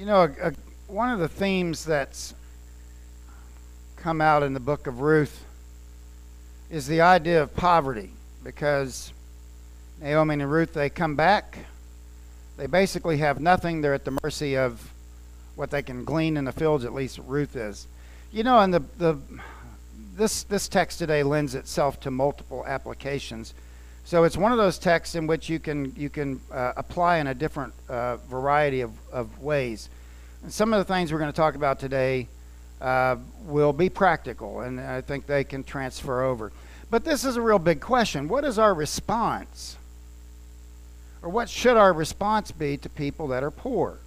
You know, a, a, one of the themes that's come out in the book of Ruth is the idea of poverty because Naomi and Ruth, they come back. They basically have nothing. They're at the mercy of what they can glean in the fields, at least Ruth is. You know, and the, the, this, this text today lends itself to multiple applications. So it's one of those texts in which you can, you can uh, apply in a different uh, variety of, of ways. And some of the things we're going to talk about today uh, will be practical, and I think they can transfer over. But this is a real big question. What is our response? Or what should our response be to people that are poor?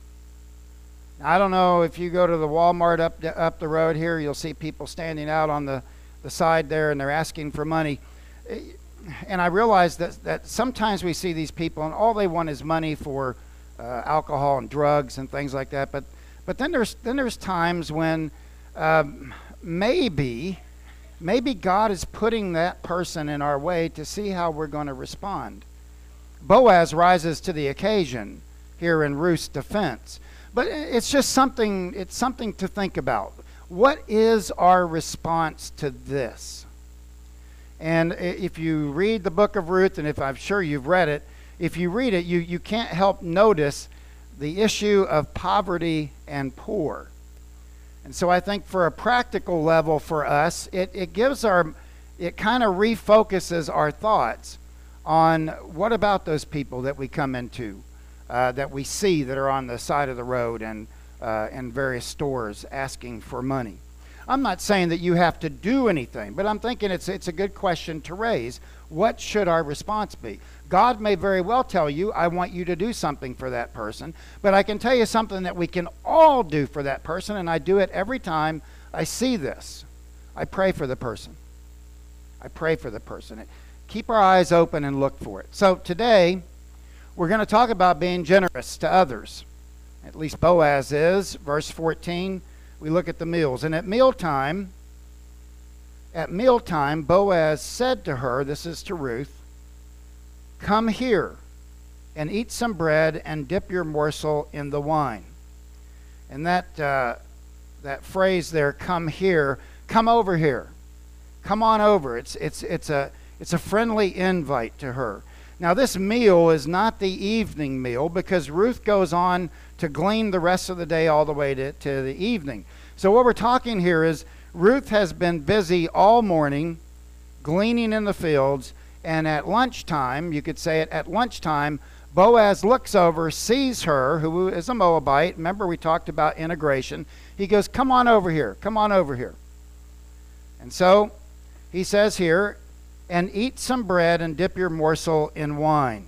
I don't know if you go to the Walmart up up the road here, you'll see people standing out on the, the side there and they're asking for money. And I realize that, that sometimes we see these people and all they want is money for uh, alcohol and drugs and things like that. But, but then, there's, then there's times when um, maybe maybe God is putting that person in our way to see how we're going to respond. Boaz rises to the occasion here in Ruth's defense. But it's just something it's something to think about. What is our response to this? And if you read the book of Ruth, and if I'm sure you've read it, if you read it, you, you can't help notice the issue of poverty and poor. And so I think for a practical level for us, it, it gives our, it kind of refocuses our thoughts on what about those people that we come into, uh, that we see that are on the side of the road and uh, in various stores asking for money. I'm not saying that you have to do anything, but I'm thinking it's, it's a good question to raise. What should our response be? God may very well tell you, I want you to do something for that person, but I can tell you something that we can all do for that person, and I do it every time I see this. I pray for the person. I pray for the person. Keep our eyes open and look for it. So today, we're going to talk about being generous to others. At least Boaz is. Verse 14, we look at the meals. And at mealtime, at mealtime, Boaz said to her, this is to Ruth, Come here and eat some bread and dip your morsel in the wine. And that, uh, that phrase there, come here, come over here. Come on over. It's, it's, it's, a, it's a friendly invite to her. Now, this meal is not the evening meal because Ruth goes on to glean the rest of the day all the way to, to the evening. So, what we're talking here is Ruth has been busy all morning gleaning in the fields and at lunchtime, you could say it at lunchtime, Boaz looks over, sees her, who is a Moabite. Remember, we talked about integration. He goes, Come on over here. Come on over here. And so he says here, and eat some bread and dip your morsel in wine.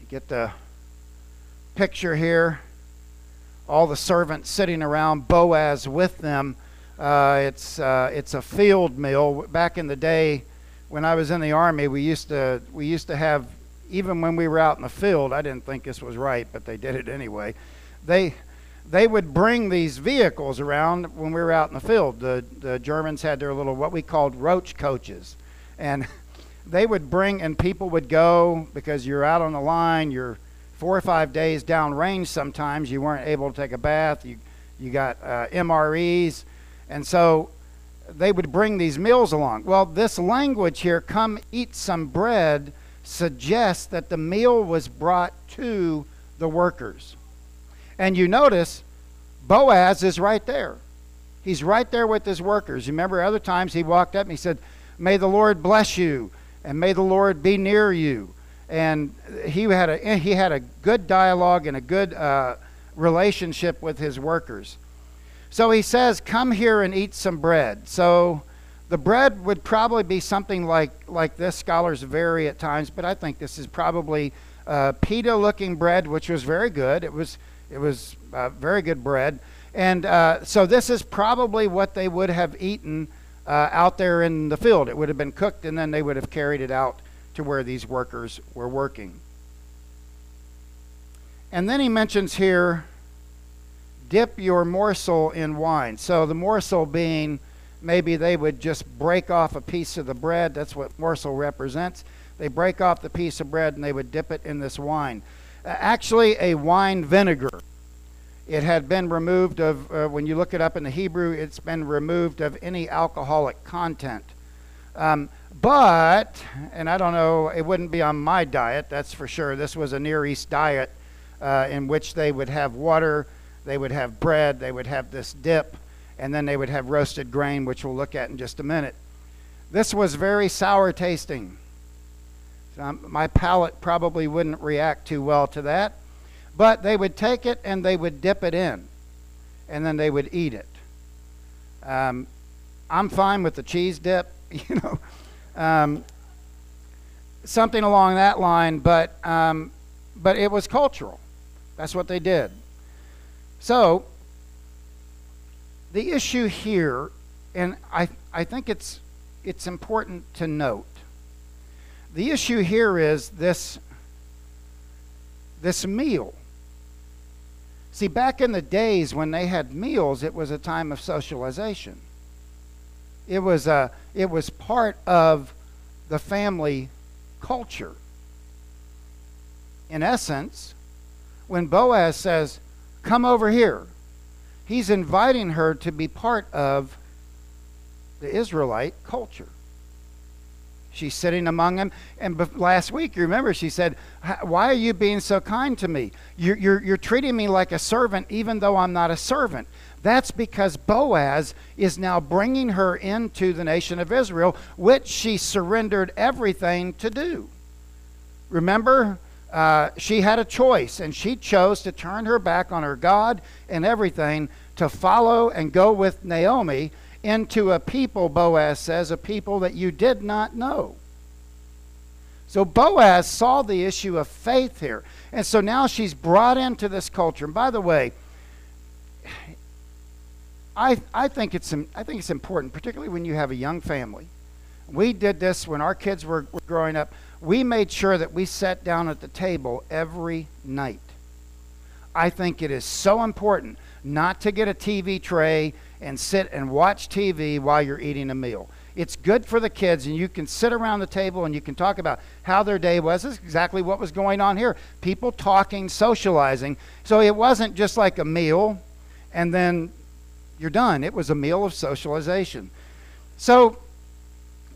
You get the picture here. All the servants sitting around, Boaz with them. Uh, it's, uh, it's a field meal. Back in the day, when I was in the army, we used to we used to have even when we were out in the field. I didn't think this was right, but they did it anyway. They they would bring these vehicles around when we were out in the field. The the Germans had their little what we called roach coaches, and they would bring and people would go because you're out on the line. You're four or five days down range. Sometimes you weren't able to take a bath. You you got uh, MREs, and so they would bring these meals along. Well, this language here, come eat some bread, suggests that the meal was brought to the workers. And you notice Boaz is right there. He's right there with his workers. You remember other times he walked up and he said, May the Lord bless you, and may the Lord be near you. And he had a, he had a good dialogue and a good uh, relationship with his workers. So he says, Come here and eat some bread. So the bread would probably be something like, like this. Scholars vary at times, but I think this is probably uh, pita looking bread, which was very good. It was, it was uh, very good bread. And uh, so this is probably what they would have eaten uh, out there in the field. It would have been cooked, and then they would have carried it out to where these workers were working. And then he mentions here dip your morsel in wine. So the morsel being maybe they would just break off a piece of the bread. That's what morsel represents. They break off the piece of bread and they would dip it in this wine. Actually, a wine vinegar It had been removed of, uh, when you look it up in the Hebrew, it's been removed of any alcoholic content. Um, but, and I don't know, it wouldn't be on my diet, that's for sure. This was a Near East diet uh, in which they would have water, they would have bread, they would have this dip, and then they would have roasted grain, which we'll look at in just a minute. This was very sour tasting. Um, my palate probably wouldn't react too well to that. But they would take it and they would dip it in, and then they would eat it. Um, I'm fine with the cheese dip, you know, um, something along that line. But um, but it was cultural. That's what they did. So the issue here, and I I think it's it's important to note. The issue here is this this meal See, back in the days when they had meals, it was a time of socialization. It was, a, uh, it was part of the family culture. In essence, when Boaz says, Come over here, he's inviting her to be part of the Israelite culture. She's sitting among them. And last week, you remember, she said, Why are you being so kind to me? You're, you're, you're treating me like a servant, even though I'm not a servant. That's because Boaz is now bringing her into the nation of Israel, which she surrendered everything to do. Remember, uh, she had a choice, and she chose to turn her back on her God and everything to follow and go with Naomi into a people, Boaz says, a people that you did not know. So Boaz saw the issue of faith here. And so now she's brought into this culture. And by the way, I, I, think it's, I think it's important, particularly when you have a young family. We did this when our kids were, were growing up. We made sure that we sat down at the table every night. I think it is so important not to get a TV tray and sit and watch TV while you're eating a meal. It's good for the kids, and you can sit around the table and you can talk about how their day was. This is exactly what was going on here. People talking, socializing. So it wasn't just like a meal and then you're done. It was a meal of socialization. So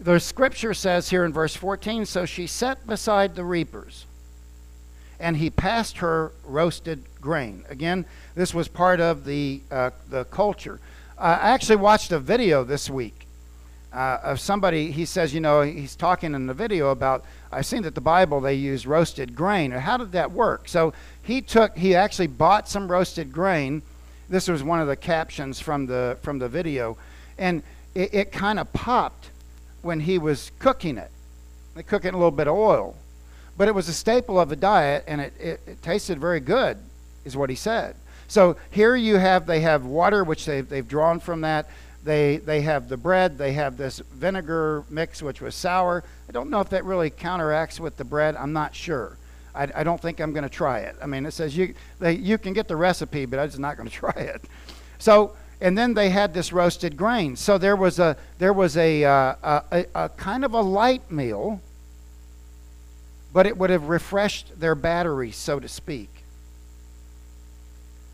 the scripture says here in verse 14 So she sat beside the reapers, and he passed her roasted grain. Again, this was part of the, uh, the culture. I actually watched a video this week uh, of somebody. He says, you know, he's talking in the video about. I've seen that the Bible they use roasted grain. How did that work? So he took. He actually bought some roasted grain. This was one of the captions from the from the video, and it, it kind of popped when he was cooking it. They cook it in a little bit of oil, but it was a staple of the diet, and it, it, it tasted very good, is what he said. So here you have, they have water, which they've, they've drawn from that. They, they have the bread. They have this vinegar mix, which was sour. I don't know if that really counteracts with the bread. I'm not sure. I, I don't think I'm going to try it. I mean, it says you, they, you can get the recipe, but I'm just not going to try it. So, and then they had this roasted grain. So there was a, there was a, uh, a, a kind of a light meal, but it would have refreshed their battery, so to speak.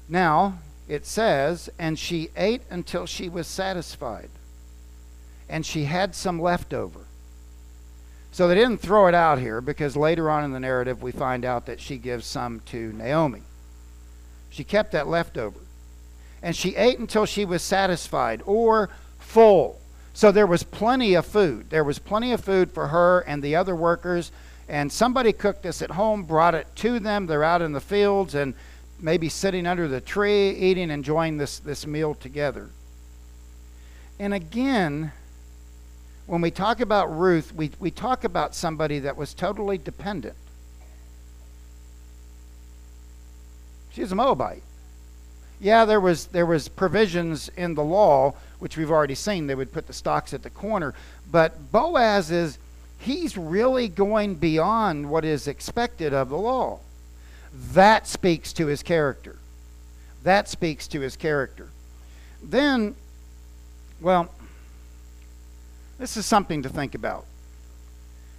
Now, it says, and she ate until she was satisfied, and she had some left over. So they didn't throw it out here because later on in the narrative we find out that she gives some to Naomi. She kept that leftover. And she ate until she was satisfied or full. So there was plenty of food. There was plenty of food for her and the other workers. And somebody cooked this at home, brought it to them. They're out in the fields, and maybe sitting under the tree, eating, enjoying this, this meal together. And again, when we talk about Ruth, we, we talk about somebody that was totally dependent. She was a Moabite. Yeah, there was there was provisions in the law, which we've already seen. They would put the stocks at the corner. But Boaz is he's really going beyond what is expected of the law. That speaks to his character. That speaks to his character. Then, well, this is something to think about.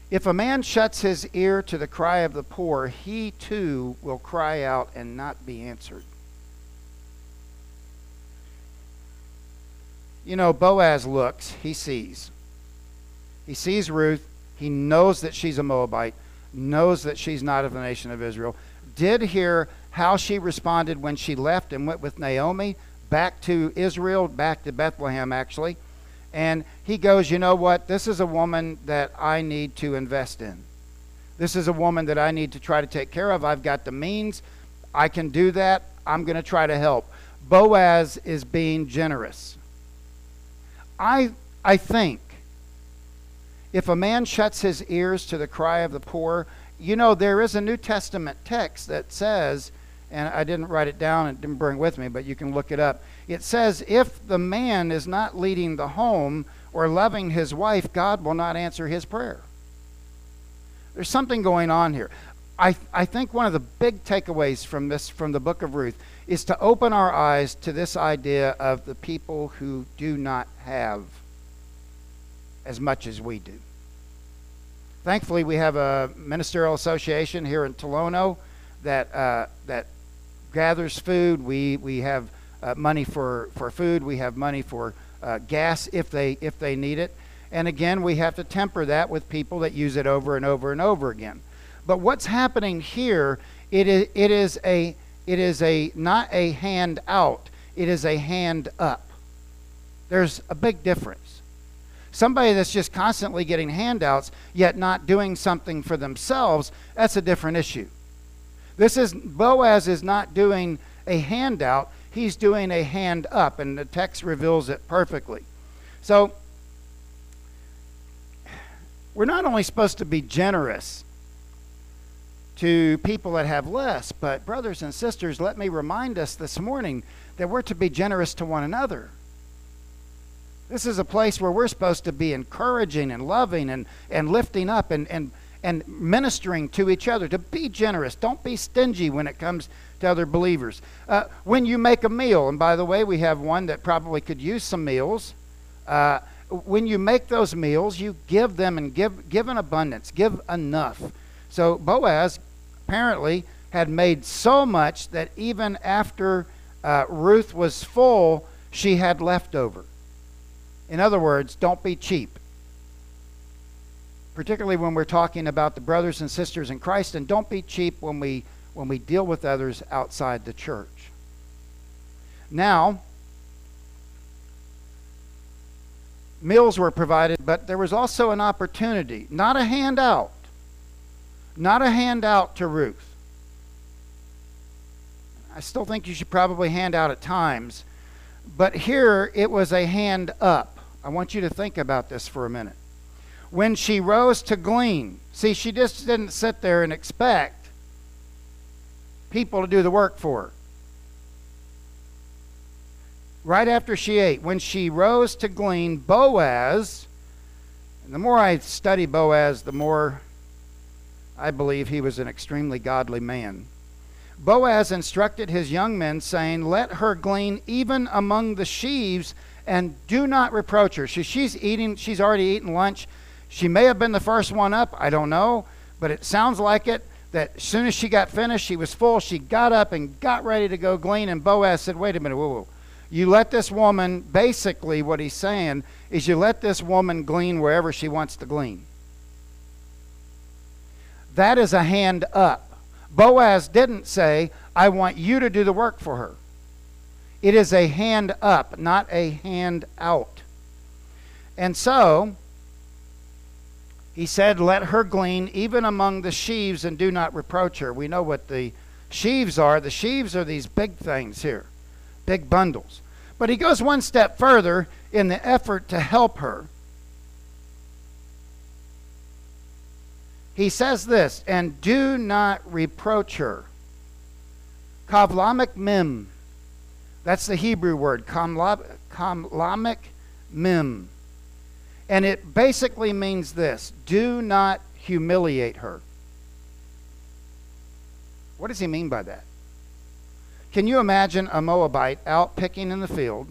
If a man shuts his ear to the cry of the poor, he too will cry out and not be answered. You know, Boaz looks, he sees. He sees Ruth, he knows that she's a Moabite, knows that she's not of the nation of Israel, did hear how she responded when she left and went with Naomi back to Israel, back to Bethlehem, actually and he goes, You know what? This is a woman that I need to invest in. This is a woman that I need to try to take care of. I've got the means. I can do that. I'm going to try to help. Boaz is being generous. I, I think if a man shuts his ears to the cry of the poor, you know, there is a New Testament text that says, and I didn't write it down and didn't bring it with me, but you can look it up. It says, if the man is not leading the home or loving his wife, God will not answer his prayer. There's something going on here. I, I think one of the big takeaways from this from the book of Ruth is to open our eyes to this idea of the people who do not have as much as we do. Thankfully, we have a ministerial association here in Tolono that uh, that gathers food. We we have uh, money for, for food. We have money for uh, gas if they if they need it. And again, we have to temper that with people that use it over and over and over again. But what's happening here? It is it is a it is a not a hand out. It is a hand up. There's a big difference. Somebody that's just constantly getting handouts yet not doing something for themselves, that's a different issue. This is Boaz is not doing a handout, he's doing a hand up, and the text reveals it perfectly. So, we're not only supposed to be generous to people that have less, but, brothers and sisters, let me remind us this morning that we're to be generous to one another. This is a place where we're supposed to be encouraging and loving and, and lifting up and, and, and ministering to each other. To be generous. Don't be stingy when it comes to other believers. Uh, when you make a meal, and by the way, we have one that probably could use some meals. Uh, when you make those meals, you give them and give give an abundance, give enough. So Boaz apparently had made so much that even after uh, Ruth was full, she had leftover. In other words, don't be cheap. Particularly when we're talking about the brothers and sisters in Christ, and don't be cheap when we when we deal with others outside the church. Now, meals were provided, but there was also an opportunity, not a handout, not a handout to Ruth. I still think you should probably hand out at times, but here it was a hand up. I want you to think about this for a minute. When she rose to glean, see, she just didn't sit there and expect people to do the work for her. Right after she ate, when she rose to glean, Boaz, and the more I study Boaz, the more I believe he was an extremely godly man. Boaz instructed his young men, saying, Let her glean even among the sheaves, and do not reproach her. So she's eating, she's already eaten lunch. She may have been the first one up, I don't know, but it sounds like it that as soon as she got finished, she was full. She got up and got ready to go glean. And Boaz said, Wait a minute, whoa, whoa. You let this woman, basically, what he's saying is you let this woman glean wherever she wants to glean. That is a hand up. Boaz didn't say, I want you to do the work for her. It is a hand up, not a hand out. And so, he said, Let her glean even among the sheaves and do not reproach her. We know what the sheaves are. The sheaves are these big things here, big bundles. But he goes one step further in the effort to help her. He says this, and do not reproach her. Kavlamik mim. That's the Hebrew word. Kamlamik mim. And it basically means this do not humiliate her. What does he mean by that? Can you imagine a Moabite out picking in the field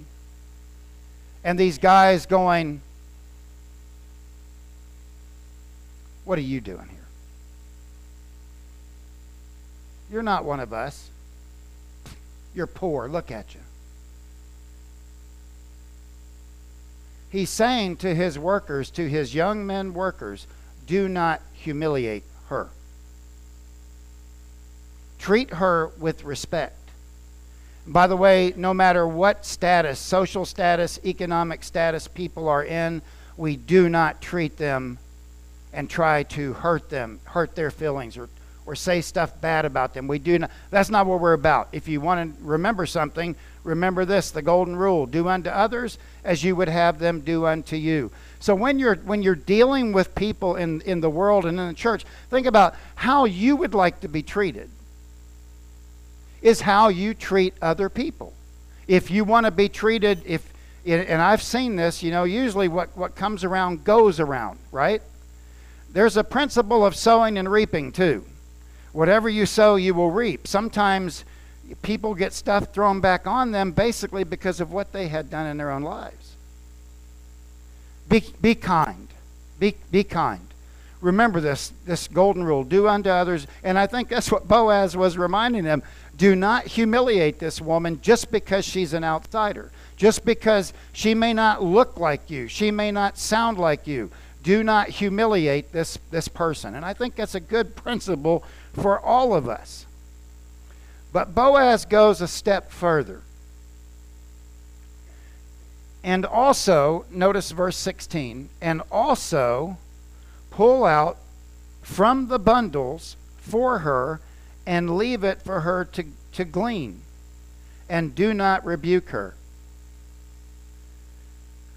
and these guys going, What are you doing here? You're not one of us. You're poor. Look at you. He's saying to his workers, to his young men workers, do not humiliate her. Treat her with respect. By the way, no matter what status, social status, economic status people are in, we do not treat them and try to hurt them, hurt their feelings, or, or say stuff bad about them. We do not. That's not what we're about. If you want to remember something, remember this: the golden rule: do unto others as you would have them do unto you. So when you're when you're dealing with people in in the world and in the church, think about how you would like to be treated is how you treat other people. If you want to be treated, if and I've seen this, you know, usually what, what comes around goes around, right? There's a principle of sowing and reaping too. Whatever you sow, you will reap. Sometimes people get stuff thrown back on them basically because of what they had done in their own lives. Be, be kind. Be, be kind. Remember this, this golden rule do unto others. And I think that's what Boaz was reminding them. Do not humiliate this woman just because she's an outsider, just because she may not look like you, she may not sound like you. Do not humiliate this, this person. And I think that's a good principle for all of us. But Boaz goes a step further. And also, notice verse 16, and also pull out from the bundles for her and leave it for her to, to glean, and do not rebuke her.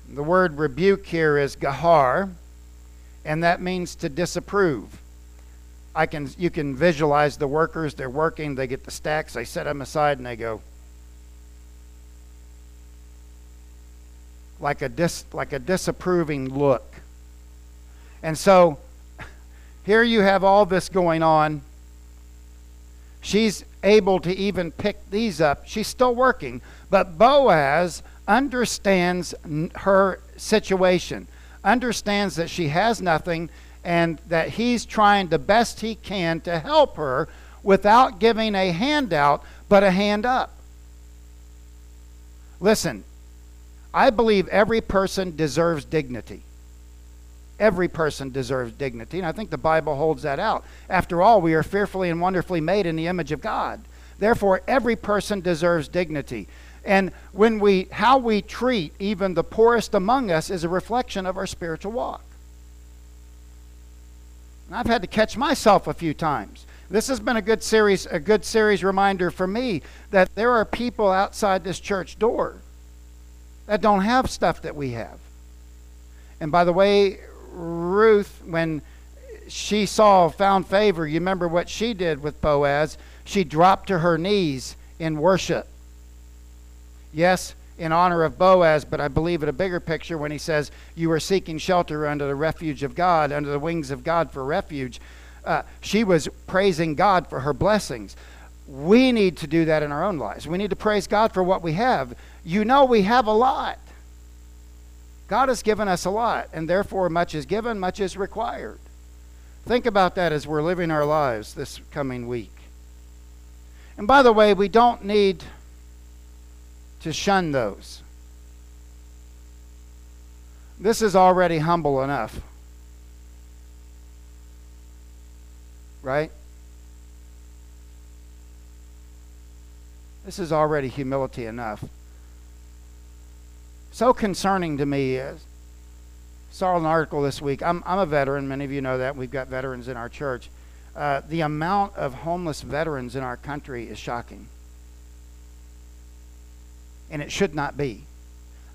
The word rebuke here is gahar, and that means to disapprove. I can, you can visualize the workers, they're working, they get the stacks, they set them aside, and they go, like a, dis, like a disapproving look. And so here you have all this going on She's able to even pick these up. She's still working. But Boaz understands her situation, understands that she has nothing, and that he's trying the best he can to help her without giving a handout, but a hand up. Listen, I believe every person deserves dignity. Every person deserves dignity, and I think the Bible holds that out. After all, we are fearfully and wonderfully made in the image of God. Therefore, every person deserves dignity. And when we how we treat even the poorest among us is a reflection of our spiritual walk. And I've had to catch myself a few times. This has been a good series, a good series reminder for me that there are people outside this church door that don't have stuff that we have. And by the way, Ruth, when she saw, found favor, you remember what she did with Boaz? She dropped to her knees in worship. Yes, in honor of Boaz, but I believe in a bigger picture when he says, You are seeking shelter under the refuge of God, under the wings of God for refuge. Uh, she was praising God for her blessings. We need to do that in our own lives. We need to praise God for what we have. You know, we have a lot. God has given us a lot, and therefore much is given, much is required. Think about that as we're living our lives this coming week. And by the way, we don't need to shun those. This is already humble enough. Right? This is already humility enough so concerning to me is saw an article this week. I'm, I'm a veteran. Many of you know that. We've got veterans in our church. Uh, the amount of homeless veterans in our country is shocking. And it should not be.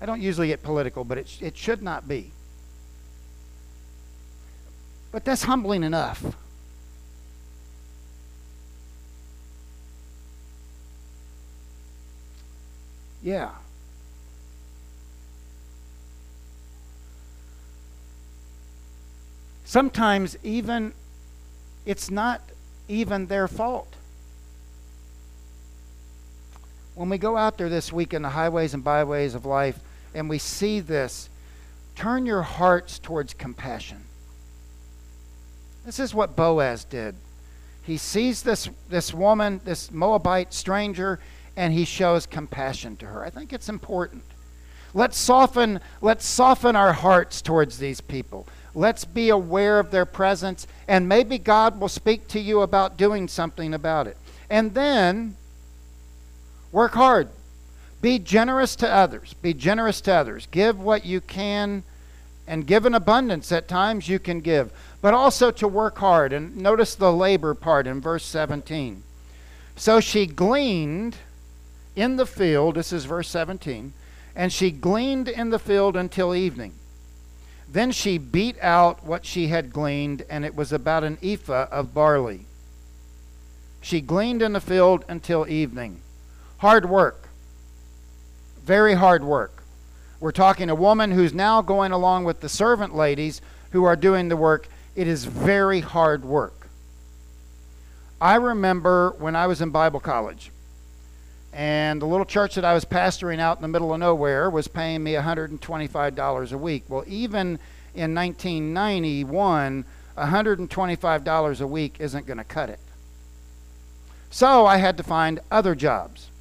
I don't usually get political, but it, it should not be. But that's humbling enough. Yeah. Sometimes even it's not even their fault. When we go out there this week in the highways and byways of life and we see this, turn your hearts towards compassion. This is what Boaz did. He sees this, this woman, this Moabite stranger, and he shows compassion to her. I think it's important. Let's soften, let's soften our hearts towards these people. Let's be aware of their presence, and maybe God will speak to you about doing something about it. And then work hard. Be generous to others. Be generous to others. Give what you can and give in abundance at times you can give, but also to work hard. And notice the labor part in verse 17. So she gleaned in the field, this is verse 17, and she gleaned in the field until evening. Then she beat out what she had gleaned, and it was about an ephah of barley. She gleaned in the field until evening. Hard work. Very hard work. We're talking a woman who's now going along with the servant ladies who are doing the work. It is very hard work. I remember when I was in Bible college, and the little church that I was pastoring out in the middle of nowhere was paying me $125 a week. Well, even in 1991, $125 a week isn't going to cut it. So I had to find other jobs.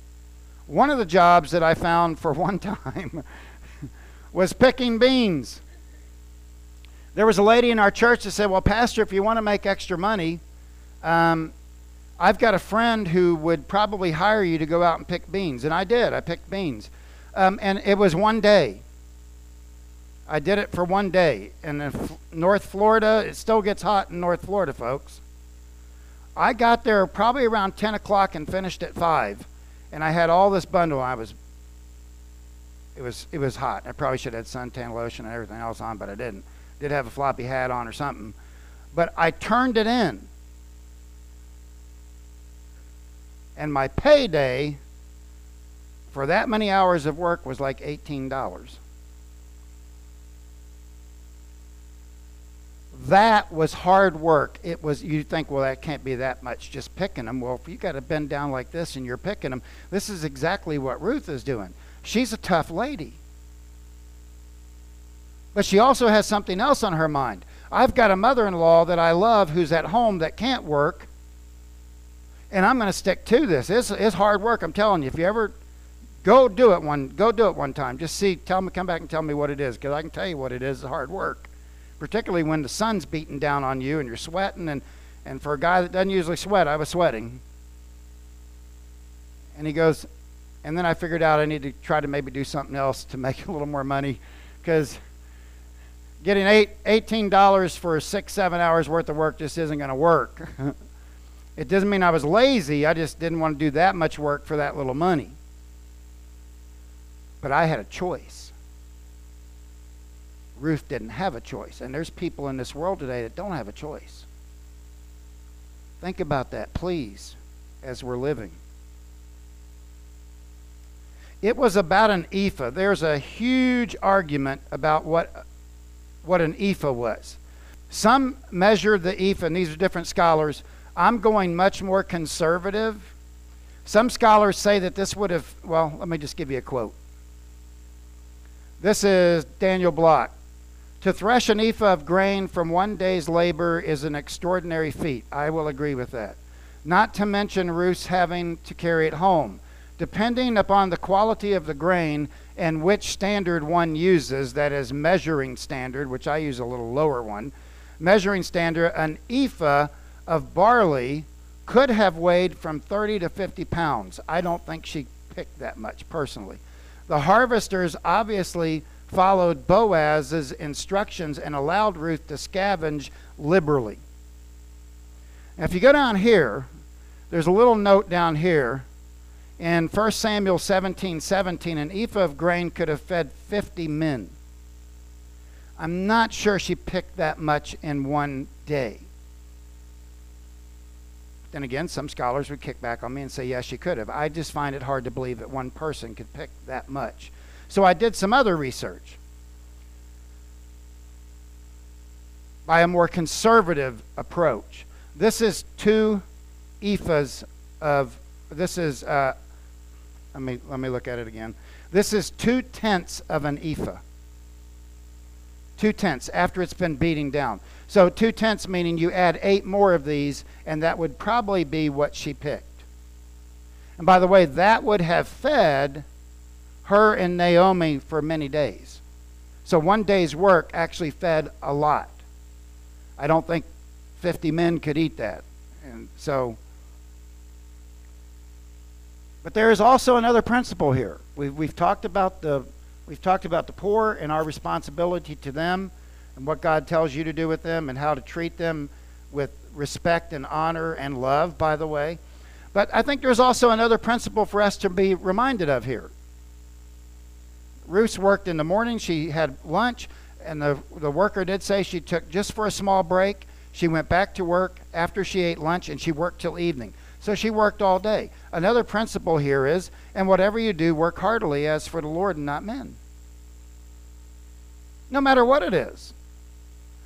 One of the jobs that I found for one time was picking beans. There was a lady in our church that said, Well, Pastor, if you want to make extra money, um, I've got a friend who would probably hire you to go out and pick beans. And I did. I picked beans. Um, and it was one day. I did it for one day. And in North Florida, it still gets hot in North Florida, folks. I got there probably around 10 o'clock and finished at 5. And I had all this bundle. I was, it was, it was hot. I probably should have had suntan lotion and everything else on, but I didn't. Did have a floppy hat on or something. But I turned it in and my payday for that many hours of work was like $18. That was hard work. It was you think, well, that can't be that much just picking them. Well, if you got to bend down like this and you're picking them, this is exactly what Ruth is doing. She's a tough lady. But she also has something else on her mind. I've got a mother in law that I love who's at home that can't work and I'm going to stick to this. It's, it's hard work. I'm telling you. If you ever go do it one, go do it one time. Just see, tell me, come back and tell me what it is, because I can tell you what it is. It's hard work, particularly when the sun's beating down on you and you're sweating. And and for a guy that doesn't usually sweat, I was sweating. And he goes, and then I figured out I need to try to maybe do something else to make a little more money, because getting eight, $18 for six, seven hours worth of work just isn't going to work. It doesn't mean I was lazy. I just didn't want to do that much work for that little money. But I had a choice. Ruth didn't have a choice. And there's people in this world today that don't have a choice. Think about that, please, as we're living. It was about an ephah. There's a huge argument about what, what an ephah was. Some measure the ephah, and these are different scholars, I'm going much more conservative. Some scholars say that this would have, well, let me just give you a quote. This is Daniel Block. To thresh an ephah of grain from one day's labor is an extraordinary feat. I will agree with that. Not to mention Ruth's having to carry it home. Depending upon the quality of the grain and which standard one uses, that is, measuring standard, which I use a little lower one, measuring standard, an ephah of barley could have weighed from 30 to 50 pounds. I don't think she picked that much personally. The harvesters obviously followed Boaz's instructions and allowed Ruth to scavenge liberally. Now, if you go down here, there's a little note down here. In 1 Samuel 17 17, an ephah of grain could have fed 50 men. I'm not sure she picked that much in one day. Then again, some scholars would kick back on me and say, yes, she could have. I just find it hard to believe that one person could pick that much. So I did some other research. By a more conservative approach. This is two ephahs of, this is, uh, let, me, let me look at it again. This is two tenths of an ephah. Two tenths after it's been beating down. So two tenths meaning you add eight more of these, and that would probably be what she picked. And by the way, that would have fed her and Naomi for many days. So one day's work actually fed a lot. I don't think 50 men could eat that. And so but there is also another principle here. We've, we've talked about the we've talked about the poor and our responsibility to them and what God tells you to do with them and how to treat them with respect and honor and love, by the way. But I think there's also another principle for us to be reminded of here. Ruth worked in the morning, she had lunch, and the, the worker did say she took just for a small break. She went back to work after she ate lunch and she worked till evening. So she worked all day. Another principle here is, and whatever you do, work heartily as for the Lord and not men. No matter what it is.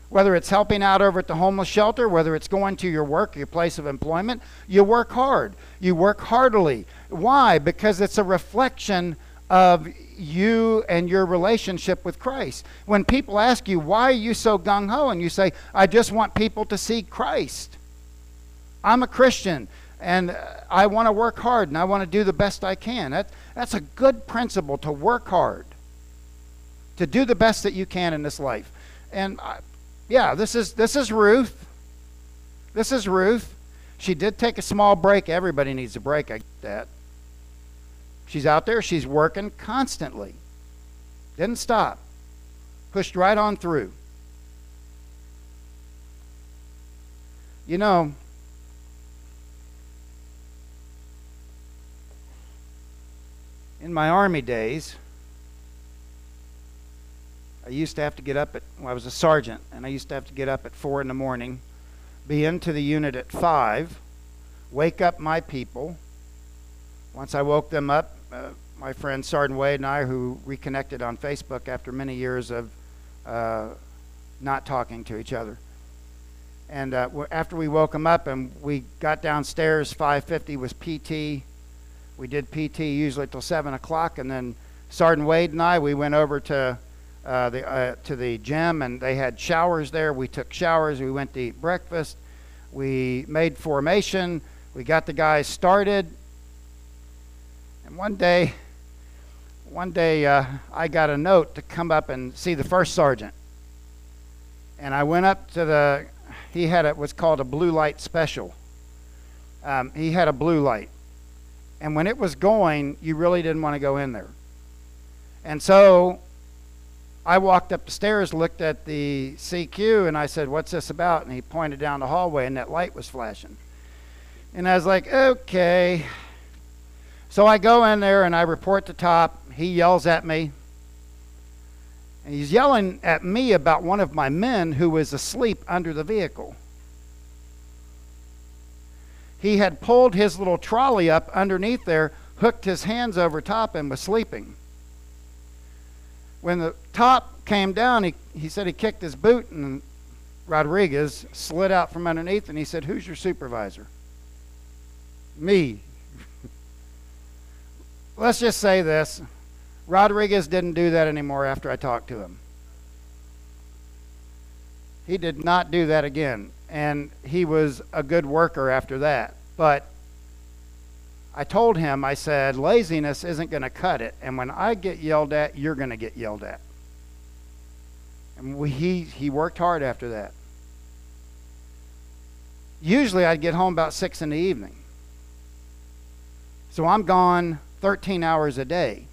Whether it's helping out over at the homeless shelter, whether it's going to your work, your place of employment, you work hard. You work heartily. Why? Because it's a reflection of you and your relationship with Christ. When people ask you, why are you so gung ho? And you say, I just want people to see Christ. I'm a Christian and I want to work hard and I want to do the best I can. That, that's a good principle to work hard, to do the best that you can in this life. And I, yeah, this is this is Ruth. This is Ruth. She did take a small break. Everybody needs a break. I get that. She's out there. She's working constantly. Didn't stop. Pushed right on through. You know, in my army days, I used to have to get up at, well, I was a sergeant, and I used to have to get up at 4 in the morning, be into the unit at 5, wake up my people. Once I woke them up, uh, my friend Sergeant Wade and I, who reconnected on Facebook after many years of uh, not talking to each other. And uh, after we woke them up and we got downstairs, 5:50 was PT. We did PT usually till seven o'clock, and then Sergeant Wade and I we went over to uh, the, uh, to the gym, and they had showers there. We took showers. We went to eat breakfast. We made formation. We got the guys started. And one day, one day uh, I got a note to come up and see the first sergeant. And I went up to the, he had what's called a blue light special. Um, he had a blue light. And when it was going, you really didn't want to go in there. And so I walked up the stairs, looked at the CQ, and I said, What's this about? And he pointed down the hallway, and that light was flashing. And I was like, Okay. So I go in there and I report the top. He yells at me. And he's yelling at me about one of my men who was asleep under the vehicle. He had pulled his little trolley up underneath there, hooked his hands over top, and was sleeping when the top came down, he, he said he kicked his boot and Rodriguez slid out from underneath and he said, Who's your supervisor? Me. Let's just say this Rodriguez didn't do that anymore after I talked to him. He did not do that again. And he was a good worker after that. But I told him, I said, laziness isn't going to cut it. And when I get yelled at, you're going to get yelled at. And we, he, he worked hard after that. Usually I'd get home about 6 in the evening. So I'm gone 13 hours a day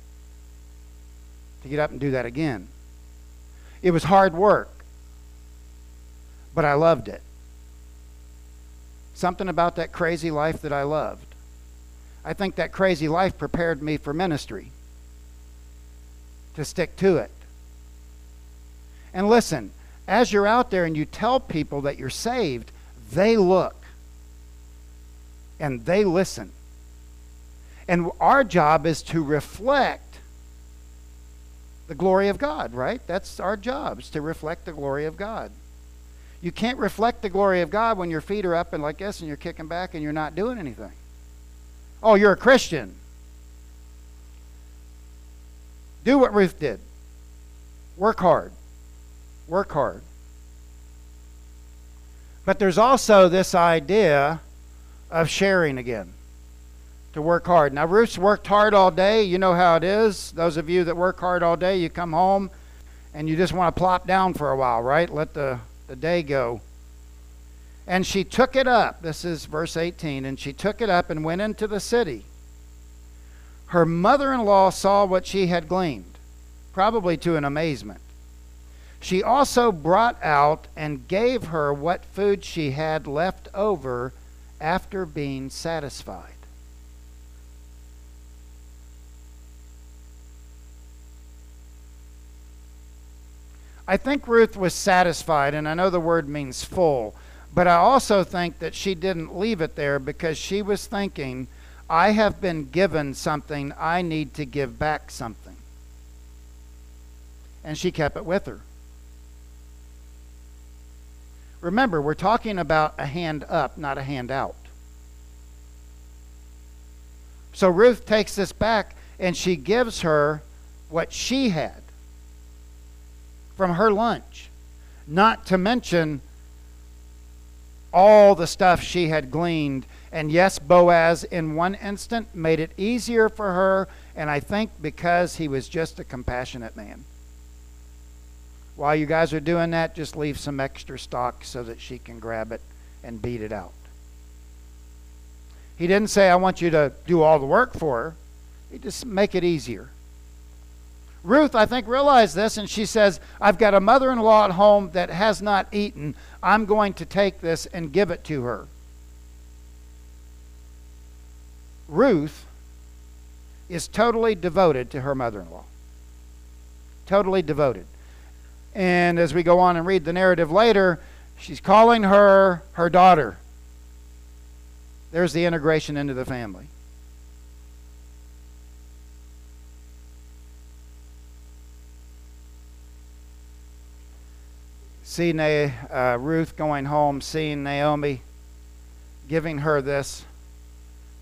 to get up and do that again. It was hard work, but I loved it. Something about that crazy life that I loved. I think that crazy life prepared me for ministry, to stick to it. And listen, as you're out there and you tell people that you're saved, they look and they listen. And our job is to reflect the glory of God, right? That's our job, is to reflect the glory of God. You can't reflect the glory of God when your feet are up and like this and you're kicking back and you're not doing anything. Oh, you're a Christian. Do what Ruth did. Work hard. Work hard. But there's also this idea of sharing again. To work hard. Now, Ruth's worked hard all day. You know how it is. Those of you that work hard all day, you come home and you just want to plop down for a while, right? Let the, the day go. And she took it up. This is verse 18. And she took it up and went into the city. Her mother in law saw what she had gleaned, probably to an amazement. She also brought out and gave her what food she had left over after being satisfied. I think Ruth was satisfied, and I know the word means full, but I also think that she didn't leave it there because she was thinking, I have been given something, I need to give back something. And she kept it with her. Remember, we're talking about a hand up, not a hand out. So Ruth takes this back and she gives her what she had from her lunch, not to mention all the stuff she had gleaned. And yes, Boaz, in one instant, made it easier for her, and I think because he was just a compassionate man. While you guys are doing that, just leave some extra stock so that she can grab it and beat it out. He didn't say, I want you to do all the work for her. He just make it easier. Ruth, I think, realized this, and she says, I've got a mother in law at home that has not eaten. I'm going to take this and give it to her. Ruth is totally devoted to her mother in law. Totally devoted. And as we go on and read the narrative later, she's calling her her daughter. There's the integration into the family. See Na- uh, Ruth going home, seeing Naomi, giving her this.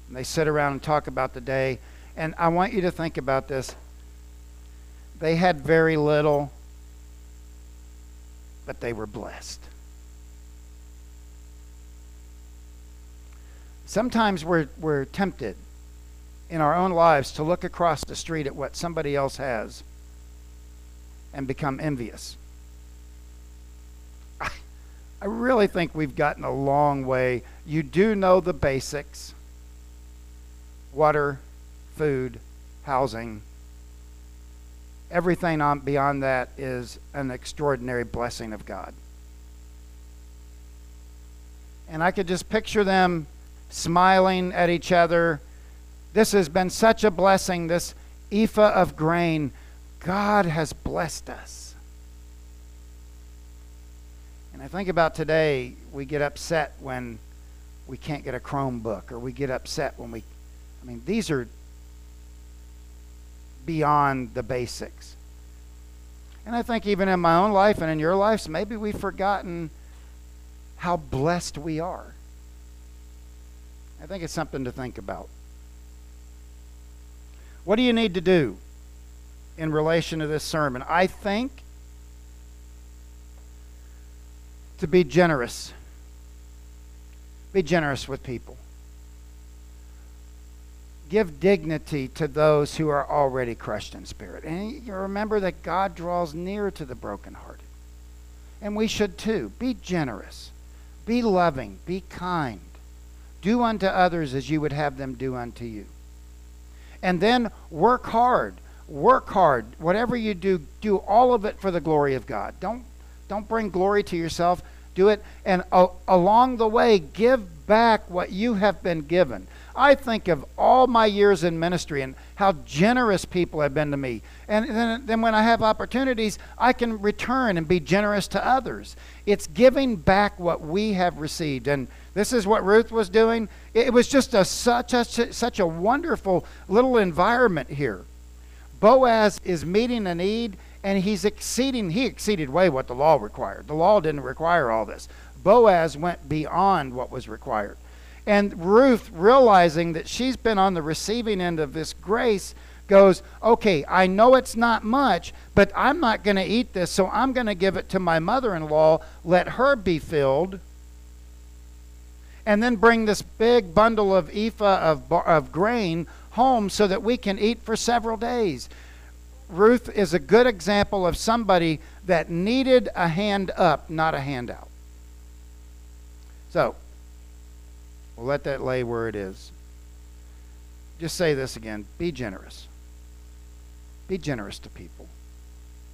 And they sit around and talk about the day. And I want you to think about this. They had very little but they were blessed. Sometimes we're, we're tempted in our own lives to look across the street at what somebody else has and become envious. I, really think we've gotten a long way. You do know the basics water, food, housing, Everything on, beyond that is an extraordinary blessing of God. And I could just picture them smiling at each other. This has been such a blessing, this ephah of grain. God has blessed us. And I think about today, we get upset when we can't get a Chromebook, or we get upset when we. I mean, these are beyond the basics. And I think even in my own life and in your lives, maybe we've forgotten how blessed we are. I think it's something to think about. What do you need to do in relation to this sermon? I think to be generous. Be generous with people give dignity to those who are already crushed in spirit. And remember that God draws near to the brokenhearted. And we should too. Be generous, be loving, be kind. Do unto others as you would have them do unto you. And then work hard. Work hard. Whatever you do, do all of it for the glory of God. Don't, don't bring glory to yourself. Do it. And uh, along the way, give back what you have been given. I think of all my years in ministry and how generous people have been to me. And then, then when I have opportunities, I can return and be generous to others. It's giving back what we have received. And this is what Ruth was doing. It was just a, such, a, such a wonderful little environment here. Boaz is meeting a need and he's exceeding he exceeded way what the law required the law didn't require all this boaz went beyond what was required and Ruth, realizing that she's been on the receiving end of this grace, goes, Okay, I know it's not much, but I'm not going to eat this, so I'm going to give it to my mother in law. Let her be filled. and then bring this big bundle of ephah of, of grain home so that we can eat for several days. Ruth is a good example of somebody that needed a hand up, not a handout. So, we'll let that lay where it is. Just say this again be generous. Be generous to people.